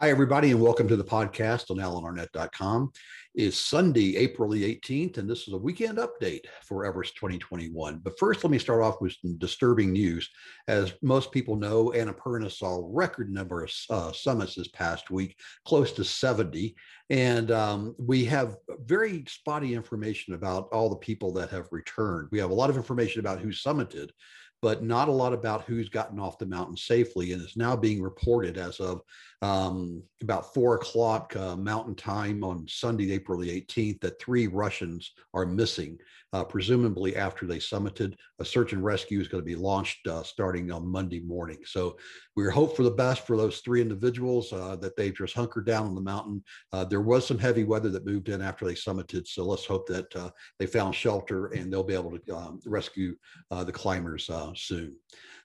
Hi, everybody, and welcome to the podcast on alanarnette.com. It's Sunday, April the 18th, and this is a weekend update for Everest 2021. But first, let me start off with some disturbing news. As most people know, Annapurna saw a record number of uh, summits this past week, close to 70. And um, we have very spotty information about all the people that have returned. We have a lot of information about who summited, but not a lot about who's gotten off the mountain safely. And it's now being reported as of um, about four o'clock uh, Mountain Time on Sunday, April the 18th, that three Russians are missing, uh, presumably after they summited. A search and rescue is going to be launched uh, starting on Monday morning. So we hope for the best for those three individuals uh, that they've just hunkered down on the mountain. Uh, there was some heavy weather that moved in after they summited. So let's hope that uh, they found shelter and they'll be able to um, rescue the climbers soon.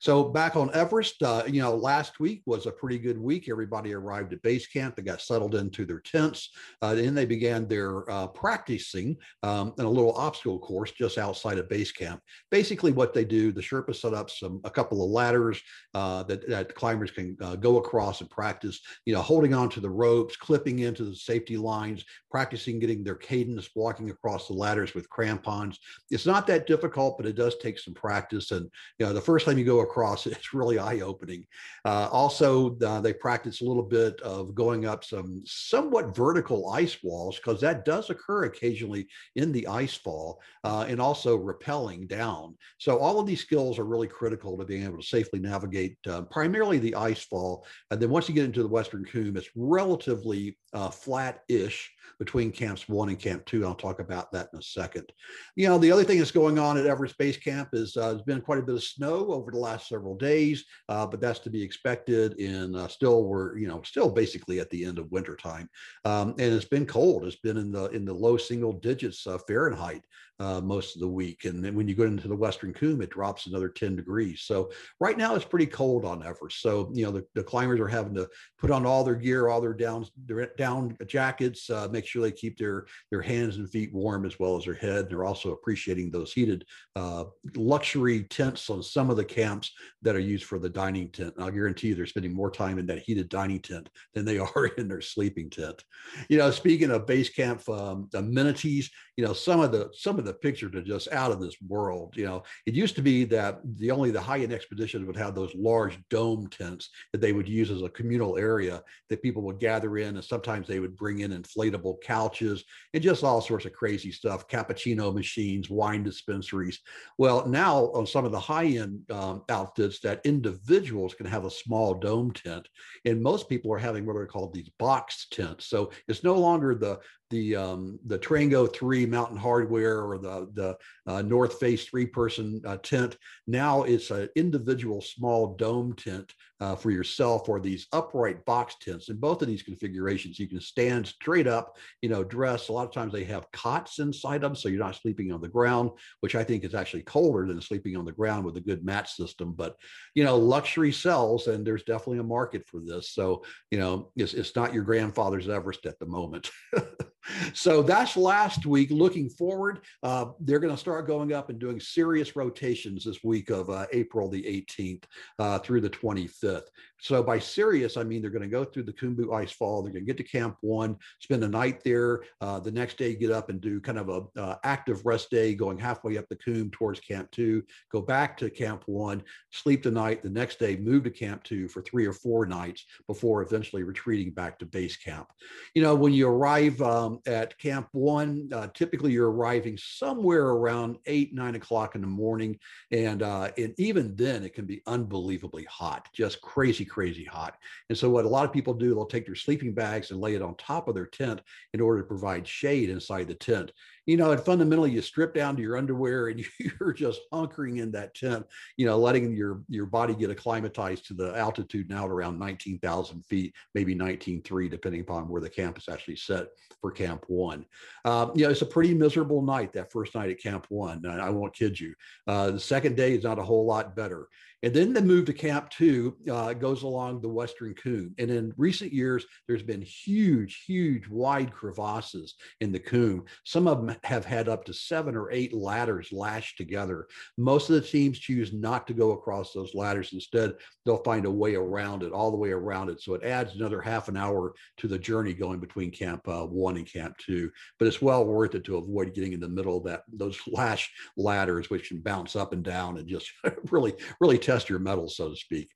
So back on Everest, uh, you know, last week was a pretty good week. Everybody arrived at base camp. They got settled into their tents. Uh, then they began their uh, practicing um, in a little obstacle course just outside of base camp. Basically, what they do, the Sherpa set up some a couple of ladders uh, that, that climbers can uh, go across and practice. You know, holding on to the ropes, clipping into the safety lines, practicing getting their cadence, walking across the ladders with crampons. It's not that difficult, but it does take some practice. And you know, the first time you go across it's really eye opening. Uh, also, uh, they practice a little bit of going up some somewhat vertical ice walls because that does occur occasionally in the ice fall uh, and also rappelling down. So, all of these skills are really critical to being able to safely navigate uh, primarily the ice fall. And then once you get into the Western Cwm, it's relatively uh, flat ish between camps one and camp two. I'll talk about that in a second. You know, the other thing that's going on at Everest Base Camp is uh, there's been quite a bit of snow over the last several days, uh, but that's to be expected. In uh, still, we're you know still basically at the end of winter time, um, and it's been cold. It's been in the in the low single digits uh, Fahrenheit uh, most of the week. And then when you go into the Western Cwm, it drops another 10 degrees. So right now it's pretty cold on Everest. So, you know, the, the climbers are having to put on all their gear, all their down, their down jackets, uh, make sure they keep their, their hands and feet warm as well as their head. They're also appreciating those heated uh, luxury tents on some of the camps that are used for the dining tent. And I'll guarantee you they're spending more time in that heated dining tent than they are in their sleeping tent. You know, speaking of base camp um, amenities, you know, some of the, some of the pictures are just out of this world. You know, it used to be that the only the high end expeditions would have those large dome tents that they would use as a communal area that people would gather in, and sometimes they would bring in inflatable couches and just all sorts of crazy stuff, cappuccino machines, wine dispensaries. Well, now on some of the high end um, outfits, that individuals can have a small dome tent, and most people are having what are called these box tents. So it's no longer the the um, the Trango three Mountain Hardwear or the the uh, North Face three person uh, tent. Now it's an individual small dome tent uh, for yourself or these upright box tents. In both of these configurations, you can stand straight up, you know, dress. A lot of times they have cots inside them, so you're not sleeping on the ground, which I think is actually colder than sleeping on the ground with a good mat system. But you know, luxury sells, and there's definitely a market for this. So you know, it's it's not your grandfather's Everest at the moment. so that's last week. Looking forward, uh, they're going to start going up and doing serious rotations this week of uh, April the 18th uh, through the 25th. So by serious, I mean they're going to go through the Khumbu ice fall. They're going to get to Camp One, spend the night there. Uh, the next day, get up and do kind of a uh, active rest day, going halfway up the Cwm towards Camp Two. Go back to Camp One, sleep the night. The next day, move to Camp Two for three or four nights before eventually retreating back to base camp. You know, when you arrive um, at Camp One, uh, typically you're arriving somewhere around eight, nine o'clock in the morning, and uh, and even then it can be unbelievably hot, just crazy crazy hot. And so what a lot of people do, they'll take their sleeping bags and lay it on top of their tent in order to provide shade inside the tent you know, and fundamentally you strip down to your underwear and you're just hunkering in that tent, you know, letting your your body get acclimatized to the altitude now at around 19,000 feet, maybe 19.3, depending upon where the camp is actually set for Camp One. Uh, you know, it's a pretty miserable night that first night at Camp One. I won't kid you. Uh, the second day is not a whole lot better. And then the move to Camp Two uh, goes along the Western Cwm. And in recent years, there's been huge, huge, wide crevasses in the Cwm. Some of them have had up to seven or eight ladders lashed together. Most of the teams choose not to go across those ladders. Instead, they'll find a way around it, all the way around it. So it adds another half an hour to the journey going between Camp uh, One and Camp Two. But it's well worth it to avoid getting in the middle of that those lash ladders, which can bounce up and down and just really, really test your mettle, so to speak.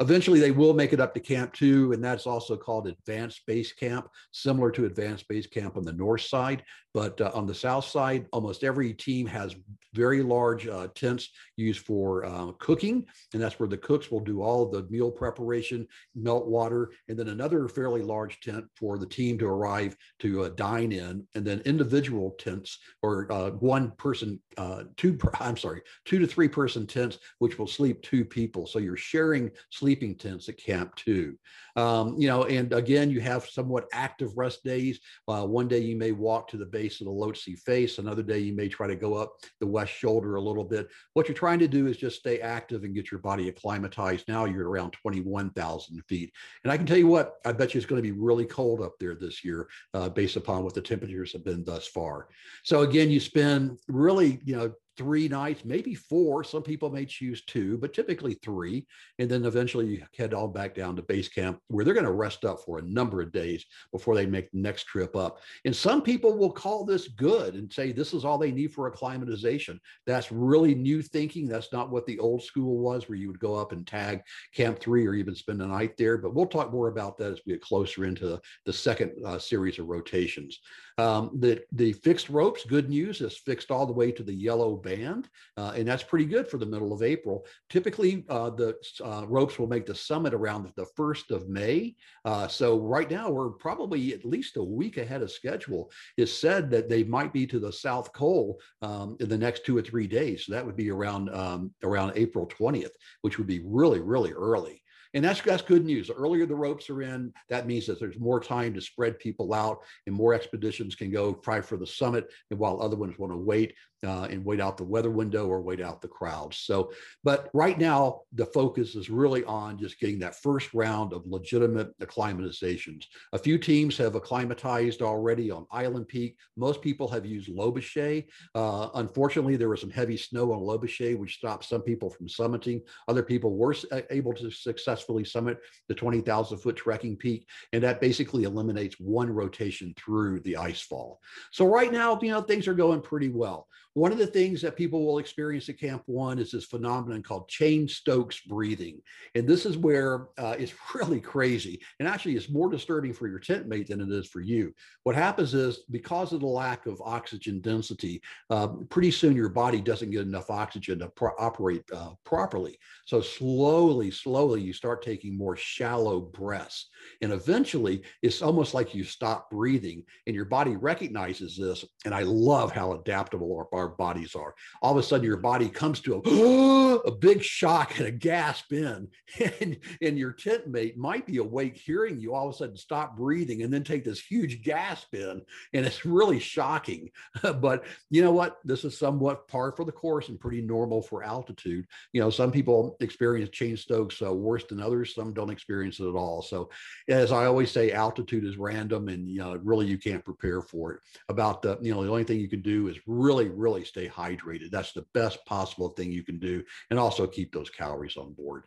Eventually, they will make it up to Camp Two, and that's also called Advanced Base Camp, similar to Advanced Base Camp on the north side. But uh, on the south side, almost every team has very large uh, tents used for uh, cooking, and that's where the cooks will do all the meal preparation, melt water, and then another fairly large tent for the team to arrive to uh, dine in, and then individual tents or uh, one person, uh, two, per, I'm sorry, two to three person tents, which will sleep two people. So you're sharing sleeping tents at Camp Two. Um, you know, and again, you have somewhat active rest days. one day you may walk to the base of the Lhotse face. Another day you may try to go up the west shoulder a little bit. What you're trying to do is just stay active and get your body acclimatized. Now you're around 21,000 feet. And I can tell you what, I bet you it's going to be really cold up there this year uh, based upon what the temperatures have been thus far. So again, you spend really, you know, three nights, maybe four. Some people may choose two, but typically three. And then eventually you head all back down to base camp where they're going to rest up for a number of days before they make the next trip up. And some people will call this good and say this is all they need for acclimatization. That's really new thinking. That's not what the old school was, where you would go up and tag camp three or even spend a night there. But we'll talk more about that as we get closer into the second uh, series of rotations. Um, the, the fixed ropes, good news, is fixed all the way to the yellow band, uh, and that's pretty good for the middle of April. Typically, uh, the uh, ropes will make the summit around the 1st of May. Uh, so right now, we're probably at least a week ahead of schedule. It's said that they might be to the South Col um, in the next two or three days. So that would be around um, around April 20th, which would be really, really early. And that's, that's good news. The earlier the ropes are in, that means that there's more time to spread people out and more expeditions can go try for the summit. And while other ones want to wait, uh, and wait out the weather window or wait out the crowds. So, but right now the focus is really on just getting that first round of legitimate acclimatizations. A few teams have acclimatized already on Island Peak. Most people have used Lobuche. Uh, unfortunately, there was some heavy snow on Lobuche, which stopped some people from summiting. Other people were able to successfully summit the 20,000 foot trekking peak, and that basically eliminates one rotation through the ice fall. So right now, you know, things are going pretty well. One of the things that people will experience at Camp One is this phenomenon called Cheyne-Stokes breathing. And this is where uh, it's really crazy. And actually, it's more disturbing for your tent mate than it is for you. What happens is because of the lack of oxygen density, uh, pretty soon your body doesn't get enough oxygen to pro- operate uh, properly. So slowly, slowly, you start taking more shallow breaths. And eventually, it's almost like you stop breathing and your body recognizes this. And I love how adaptable our, our bodies are. All of a sudden, your body comes to a, a big shock and a gasp in. And, and your tent mate might be awake hearing you all of a sudden stop breathing and then take this huge gasp in. And it's really shocking. but you know what? This is somewhat par for the course and pretty normal for altitude. You know, some people experience Cheyne-Stokes uh, worse than others. Some don't experience it at all. So, as I always say, altitude is random, and you know, really you can't prepare for it. About the, you know, the only thing you can do is really, really stay hydrated. That's the best possible thing you can do, and also keep those calories on board.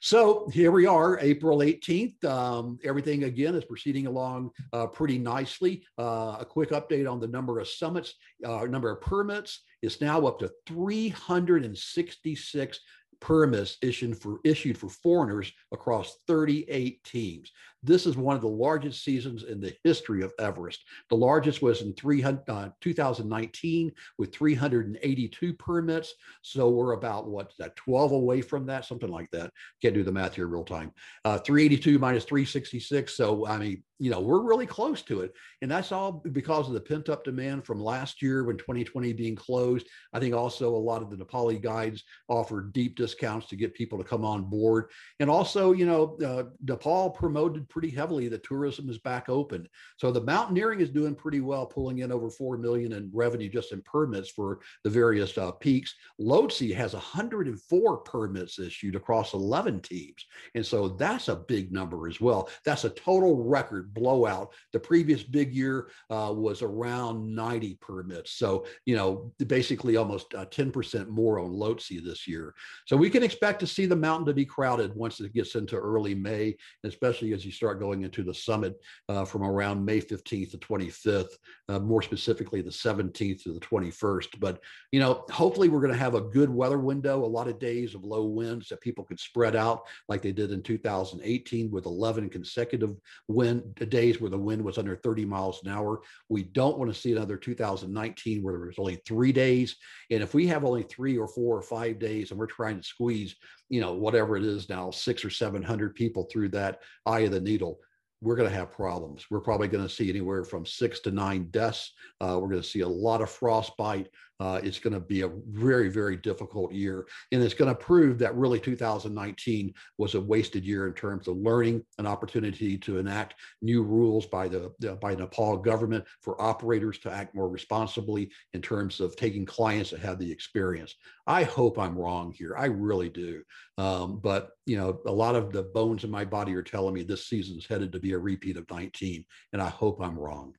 So here we are, April 18th. Um, everything again is proceeding along uh, pretty nicely. Uh, a quick update on the number of summits, uh, number of permits is now up to 366 permits issued for issued for foreigners across 38 teams. This is one of the largest seasons in the history of Everest. The largest was in 300, uh, 2019 with 382 permits. So we're about what that 12 away from that, something like that. Can't do the math here real time. Uh, 382 minus 366. So I mean, you know, we're really close to it. And that's all because of the pent up demand from last year when 2020 being closed. I think also a lot of the Nepali guides offer deep discounts to get people to come on board. And also, you know, uh, Nepal promoted pretty heavily that tourism is back open. So the mountaineering is doing pretty well, pulling in over 4 million in revenue just in permits for the various uh, peaks. Lhotse has 104 permits issued across 11 teams. And so that's a big number as well. That's a total record blowout. The previous big year uh, was around 90 permits. So, you know, basically almost uh, 10% more on Lhotse this year. So we can expect to see the mountain to be crowded once it gets into early May, especially as you start going into the summit uh, from around May 15th to 25th, uh, more specifically the 17th to the 21st. But, you know, hopefully we're going to have a good weather window, a lot of days of low winds that people could spread out like they did in 2018 with 11 consecutive wind days where the wind was under 30 miles an hour. We don't want to see another 2019 where there was only three days. And if we have only three or four or five days and we're trying to squeeze, you know, whatever it is now, six or 700 people through that eye of the needle, we're going to have problems. We're probably going to see anywhere from six to nine deaths. Uh, we're going to see a lot of frostbite. Uh, it's going to be a very, very difficult year. And it's going to prove that really 2019 was a wasted year in terms of learning, an opportunity to enact new rules by the, by Nepal government for operators to act more responsibly in terms of taking clients that have the experience. I hope I'm wrong here. I really do. Um, but you know, a lot of the bones in my body are telling me this season is headed to be a repeat of 19, and I hope I'm wrong.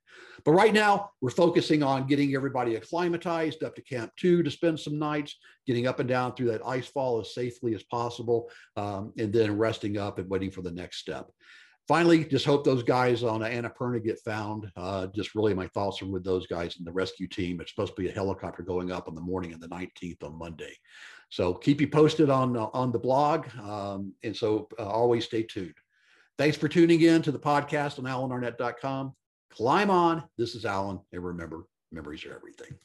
But right now, we're focusing on getting everybody acclimatized up to Camp Two to spend some nights, getting up and down through that ice fall as safely as possible, um, and then resting up and waiting for the next step. Finally, just hope those guys on Annapurna get found. Uh, just really, my thoughts are with those guys and the rescue team. It's supposed to be a helicopter going up on the morning of the 19th on Monday. So keep you posted on uh, on the blog, um, and so uh, always stay tuned. Thanks for tuning in to the podcast on alanarnette.com. Climb on. This is Alan. And remember, memories are everything.